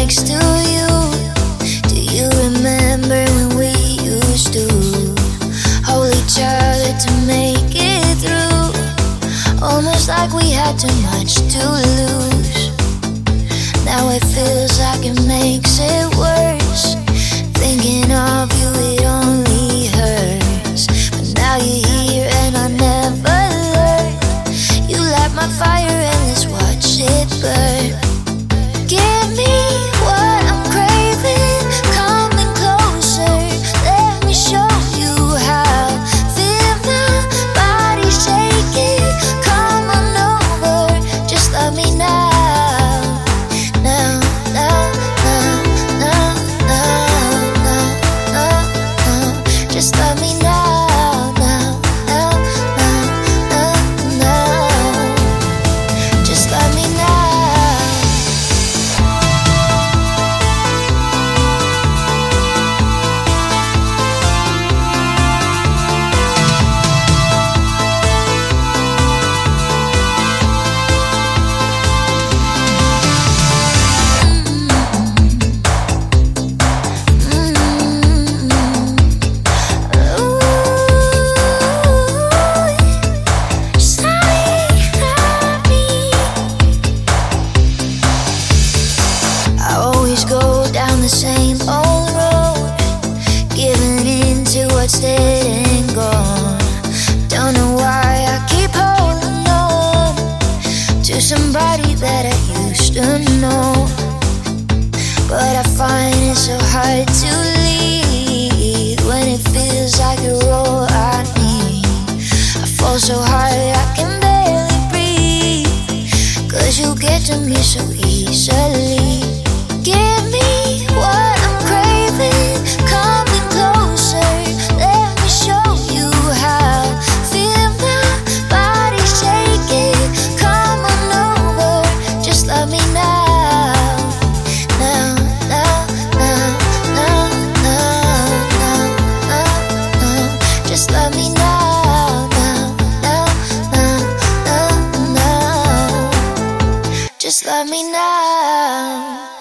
next to you. Do you remember when we used to hold each other to make it through? Almost like we had too much to lose. Now it feels like it makes it worse. Thinking of you, it only hurts. But now you're here and I never learned. You light my fire and let's watch it burn. wasted and gone. Don't know why I keep holding on to somebody that I used to know. But I find it so hard to leave when it feels like a all I need. I fall so hard I can barely breathe. Cause you get to me so Just let me know.